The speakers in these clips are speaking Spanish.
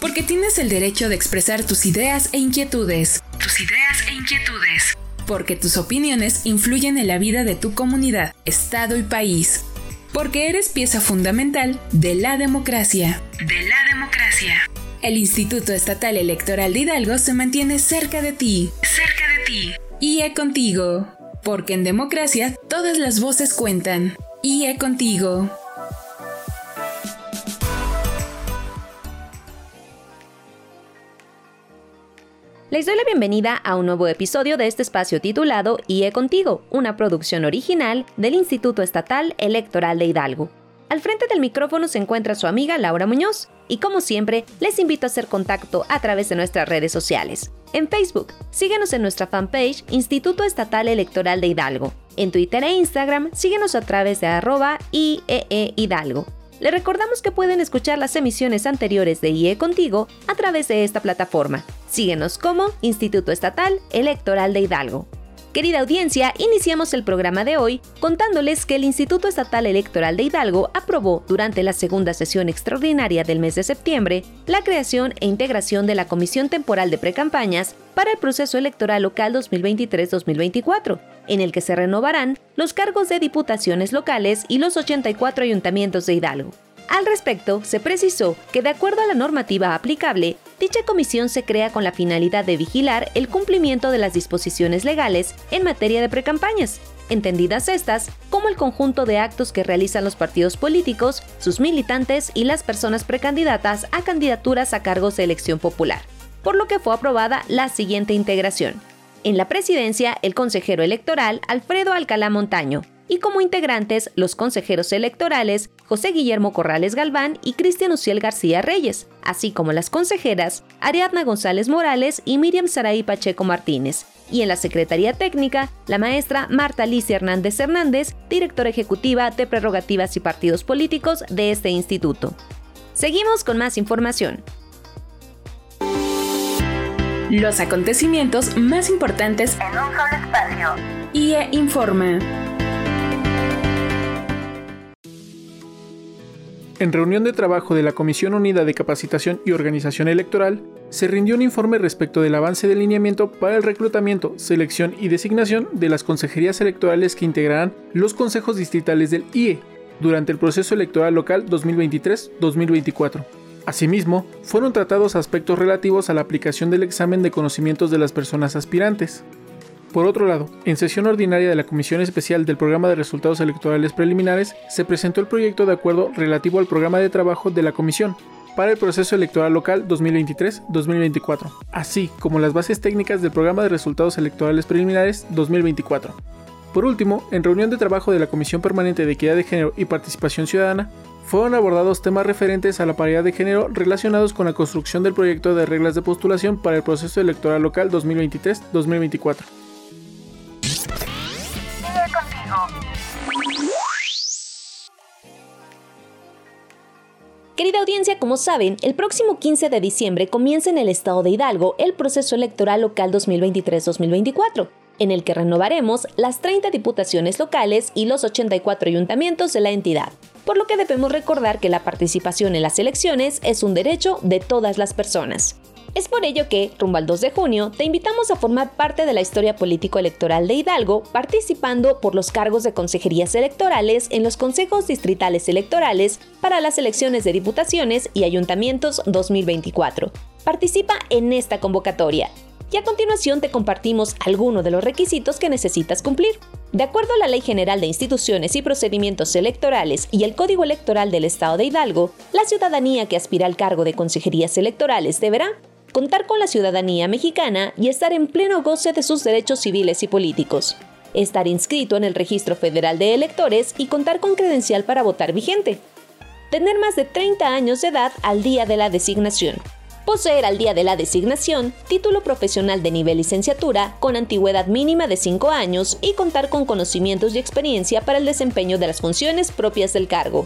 Porque tienes el derecho de expresar tus ideas e inquietudes. Tus ideas e inquietudes. Porque tus opiniones influyen en la vida de tu comunidad, estado y país. Porque eres pieza fundamental de la democracia. De la democracia. El Instituto Estatal Electoral de Hidalgo se mantiene cerca de ti. Cerca de ti. IE contigo. Porque en democracia todas las voces cuentan. IE contigo. Les doy la bienvenida a un nuevo episodio de este espacio titulado IE Contigo, una producción original del Instituto Estatal Electoral de Hidalgo. Al frente del micrófono se encuentra su amiga Laura Muñoz y como siempre les invito a hacer contacto a través de nuestras redes sociales. En Facebook, síguenos en nuestra fanpage Instituto Estatal Electoral de Hidalgo. En Twitter e Instagram, síguenos a través de arroba IEE Hidalgo. Le recordamos que pueden escuchar las emisiones anteriores de IE Contigo a través de esta plataforma. Síguenos como Instituto Estatal Electoral de Hidalgo. Querida audiencia, iniciamos el programa de hoy contándoles que el Instituto Estatal Electoral de Hidalgo aprobó durante la segunda sesión extraordinaria del mes de septiembre la creación e integración de la Comisión Temporal de Precampañas para el proceso electoral local 2023-2024, en el que se renovarán los cargos de diputaciones locales y los 84 ayuntamientos de Hidalgo. Al respecto, se precisó que de acuerdo a la normativa aplicable, dicha comisión se crea con la finalidad de vigilar el cumplimiento de las disposiciones legales en materia de precampañas, entendidas estas como el conjunto de actos que realizan los partidos políticos, sus militantes y las personas precandidatas a candidaturas a cargos de elección popular, por lo que fue aprobada la siguiente integración. En la presidencia, el consejero electoral Alfredo Alcalá Montaño, y como integrantes los consejeros electorales José Guillermo Corrales Galván y Cristian Uciel García Reyes, así como las consejeras Ariadna González Morales y Miriam Saraí Pacheco Martínez, y en la Secretaría Técnica, la maestra Marta Alicia Hernández Hernández, directora ejecutiva de Prerrogativas y Partidos Políticos de este instituto. Seguimos con más información. Los acontecimientos más importantes en un solo espacio. IE Informa. En reunión de trabajo de la Comisión Unida de Capacitación y Organización Electoral, se rindió un informe respecto del avance de lineamiento para el reclutamiento, selección y designación de las consejerías electorales que integrarán los consejos distritales del IE durante el proceso electoral local 2023-2024. Asimismo, fueron tratados aspectos relativos a la aplicación del examen de conocimientos de las personas aspirantes. Por otro lado, en sesión ordinaria de la Comisión Especial del Programa de Resultados Electorales Preliminares, se presentó el proyecto de acuerdo relativo al programa de trabajo de la Comisión para el proceso electoral local 2023-2024, así como las bases técnicas del programa de resultados electorales preliminares 2024. Por último, en reunión de trabajo de la Comisión Permanente de Equidad de Género y Participación Ciudadana, fueron abordados temas referentes a la paridad de género relacionados con la construcción del proyecto de reglas de postulación para el proceso electoral local 2023-2024. Querida audiencia, como saben, el próximo 15 de diciembre comienza en el estado de Hidalgo el proceso electoral local 2023-2024, en el que renovaremos las 30 diputaciones locales y los 84 ayuntamientos de la entidad. Por lo que debemos recordar que la participación en las elecciones es un derecho de todas las personas. Es por ello que, rumbo al 2 de junio, te invitamos a formar parte de la historia político-electoral de Hidalgo, participando por los cargos de consejerías electorales en los consejos distritales electorales para las elecciones de diputaciones y ayuntamientos 2024. Participa en esta convocatoria. Y a continuación te compartimos algunos de los requisitos que necesitas cumplir. De acuerdo a la Ley General de Instituciones y Procedimientos Electorales y el Código Electoral del Estado de Hidalgo, la ciudadanía que aspira al cargo de consejerías electorales deberá contar con la ciudadanía mexicana y estar en pleno goce de sus derechos civiles y políticos, estar inscrito en el Registro Federal de Electores y contar con credencial para votar vigente, tener más de 30 años de edad al día de la designación, poseer al día de la designación título profesional de nivel licenciatura con antigüedad mínima de 5 años y contar con conocimientos y experiencia para el desempeño de las funciones propias del cargo,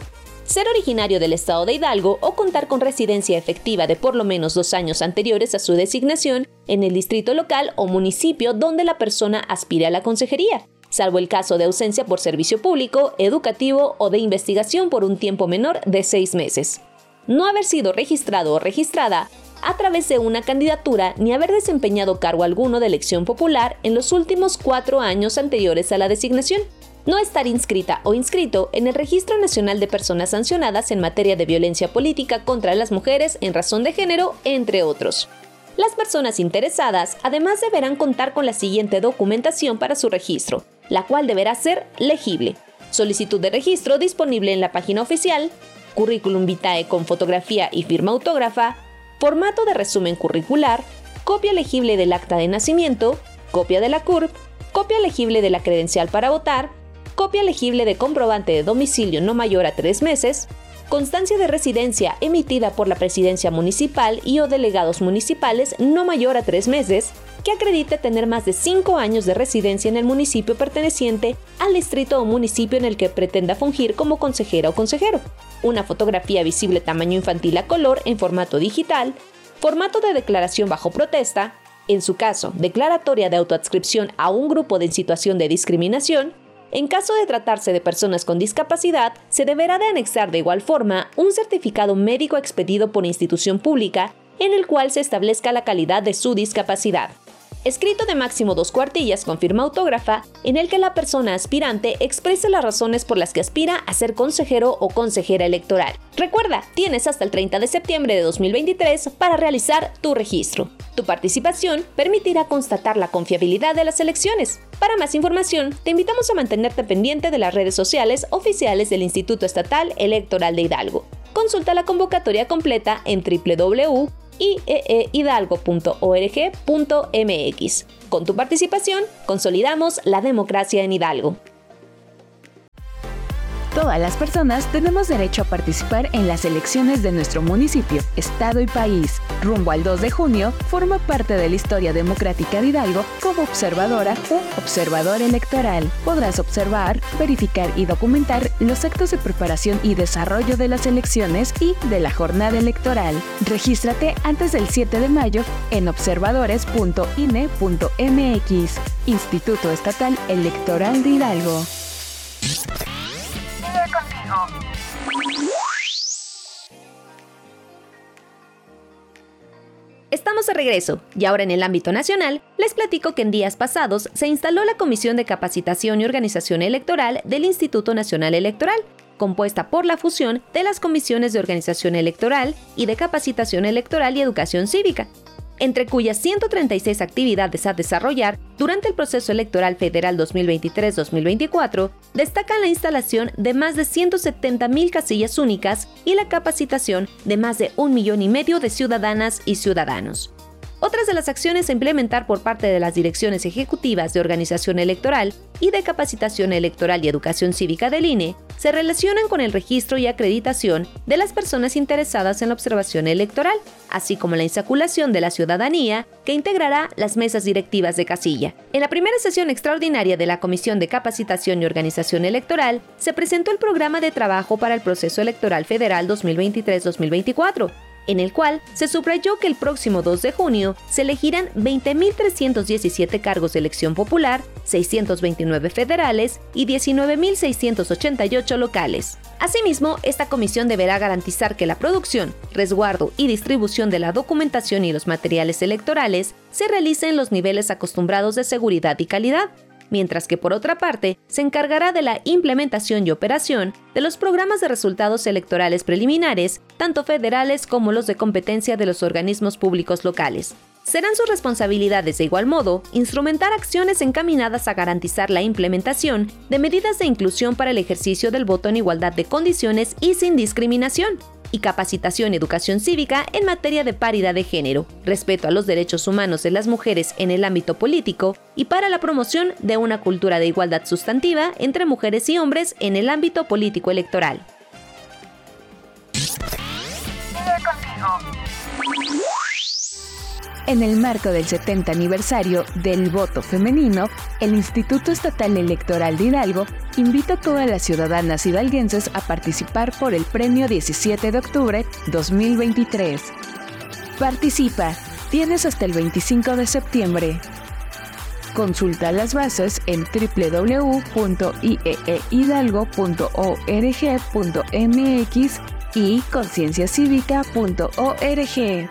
ser originario del estado de Hidalgo o contar con residencia efectiva de por lo menos dos años anteriores a su designación en el distrito local o municipio donde la persona aspire a la consejería, salvo el caso de ausencia por servicio público, educativo o de investigación por un tiempo menor de seis meses. No haber sido registrado o registrada a través de una candidatura ni haber desempeñado cargo alguno de elección popular en los últimos cuatro años anteriores a la designación no estar inscrita o inscrito en el Registro Nacional de Personas Sancionadas en materia de violencia política contra las mujeres en razón de género, entre otros. Las personas interesadas además deberán contar con la siguiente documentación para su registro, la cual deberá ser legible. Solicitud de registro disponible en la página oficial, currículum vitae con fotografía y firma autógrafa, formato de resumen curricular, copia legible del acta de nacimiento, copia de la CURP, copia legible de la credencial para votar, copia legible de comprobante de domicilio no mayor a tres meses, constancia de residencia emitida por la presidencia municipal y o delegados municipales no mayor a tres meses, que acredite tener más de cinco años de residencia en el municipio perteneciente al distrito o municipio en el que pretenda fungir como consejera o consejero, una fotografía visible tamaño infantil a color en formato digital, formato de declaración bajo protesta, en su caso, declaratoria de autoadscripción a un grupo de situación de discriminación, en caso de tratarse de personas con discapacidad, se deberá de anexar de igual forma un certificado médico expedido por institución pública en el cual se establezca la calidad de su discapacidad escrito de máximo dos cuartillas con firma autógrafa, en el que la persona aspirante exprese las razones por las que aspira a ser consejero o consejera electoral. Recuerda, tienes hasta el 30 de septiembre de 2023 para realizar tu registro. Tu participación permitirá constatar la confiabilidad de las elecciones. Para más información, te invitamos a mantenerte pendiente de las redes sociales oficiales del Instituto Estatal Electoral de Hidalgo. Consulta la convocatoria completa en www ieehidalgo.org.mx. Con tu participación, consolidamos la democracia en Hidalgo. Todas las personas tenemos derecho a participar en las elecciones de nuestro municipio, estado y país. Rumbo al 2 de junio, forma parte de la historia democrática de Hidalgo como observadora o observador electoral. Podrás observar, verificar y documentar los actos de preparación y desarrollo de las elecciones y de la jornada electoral. Regístrate antes del 7 de mayo en observadores.ine.mx. Instituto Estatal Electoral de Hidalgo. Estamos de regreso y ahora en el ámbito nacional les platico que en días pasados se instaló la Comisión de Capacitación y Organización Electoral del Instituto Nacional Electoral, compuesta por la fusión de las comisiones de organización electoral y de capacitación electoral y educación cívica, entre cuyas 136 actividades a desarrollar durante el proceso electoral federal 2023-2024, destacan la instalación de más de 170.000 casillas únicas y la capacitación de más de un millón y medio de ciudadanas y ciudadanos. Otras de las acciones a implementar por parte de las direcciones ejecutivas de organización electoral y de capacitación electoral y educación cívica del INE se relacionan con el registro y acreditación de las personas interesadas en la observación electoral, así como la insaculación de la ciudadanía que integrará las mesas directivas de casilla. En la primera sesión extraordinaria de la Comisión de Capacitación y Organización Electoral se presentó el programa de trabajo para el proceso electoral federal 2023-2024 en el cual se subrayó que el próximo 2 de junio se elegirán 20.317 cargos de elección popular, 629 federales y 19.688 locales. Asimismo, esta comisión deberá garantizar que la producción, resguardo y distribución de la documentación y los materiales electorales se realice en los niveles acostumbrados de seguridad y calidad, mientras que por otra parte se encargará de la implementación y operación de los programas de resultados electorales preliminares, tanto federales como los de competencia de los organismos públicos locales. Serán sus responsabilidades de igual modo instrumentar acciones encaminadas a garantizar la implementación de medidas de inclusión para el ejercicio del voto en igualdad de condiciones y sin discriminación, y capacitación y educación cívica en materia de paridad de género, respeto a los derechos humanos de las mujeres en el ámbito político y para la promoción de una cultura de igualdad sustantiva entre mujeres y hombres en el ámbito político electoral. En el marco del 70 aniversario del voto femenino, el Instituto Estatal Electoral de Hidalgo invita a todas las ciudadanas hidalguenses a participar por el premio 17 de octubre 2023. Participa, tienes hasta el 25 de septiembre. Consulta las bases en www.ieehidalgo.org.mx y concienciacívica.org.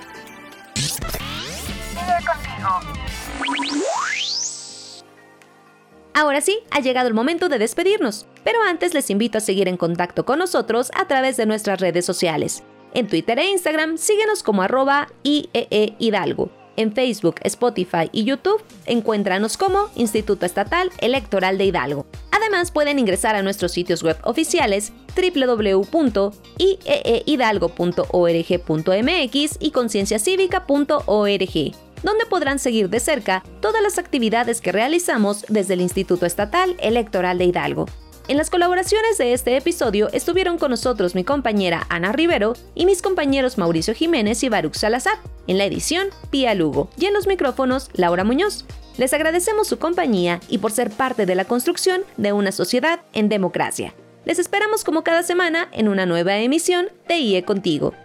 Ahora sí, ha llegado el momento de despedirnos, pero antes les invito a seguir en contacto con nosotros a través de nuestras redes sociales. En Twitter e Instagram síguenos como arroba IEE Hidalgo. En Facebook, Spotify y YouTube encuéntranos como Instituto Estatal Electoral de Hidalgo. Además pueden ingresar a nuestros sitios web oficiales www.ieehidalgo.org.mx y concienciacívica.org donde podrán seguir de cerca todas las actividades que realizamos desde el Instituto Estatal Electoral de Hidalgo. En las colaboraciones de este episodio estuvieron con nosotros mi compañera Ana Rivero y mis compañeros Mauricio Jiménez y Baruch Salazar. En la edición, Pía Lugo. Y en los micrófonos, Laura Muñoz. Les agradecemos su compañía y por ser parte de la construcción de una sociedad en democracia. Les esperamos como cada semana en una nueva emisión de IE Contigo.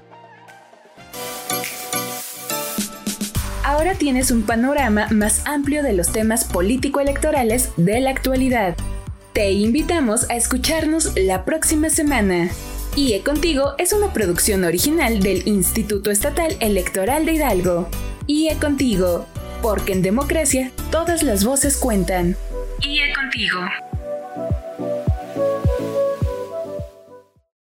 Ahora tienes un panorama más amplio de los temas político-electorales de la actualidad. Te invitamos a escucharnos la próxima semana. IE Contigo es una producción original del Instituto Estatal Electoral de Hidalgo. IE Contigo, porque en democracia todas las voces cuentan. IE Contigo.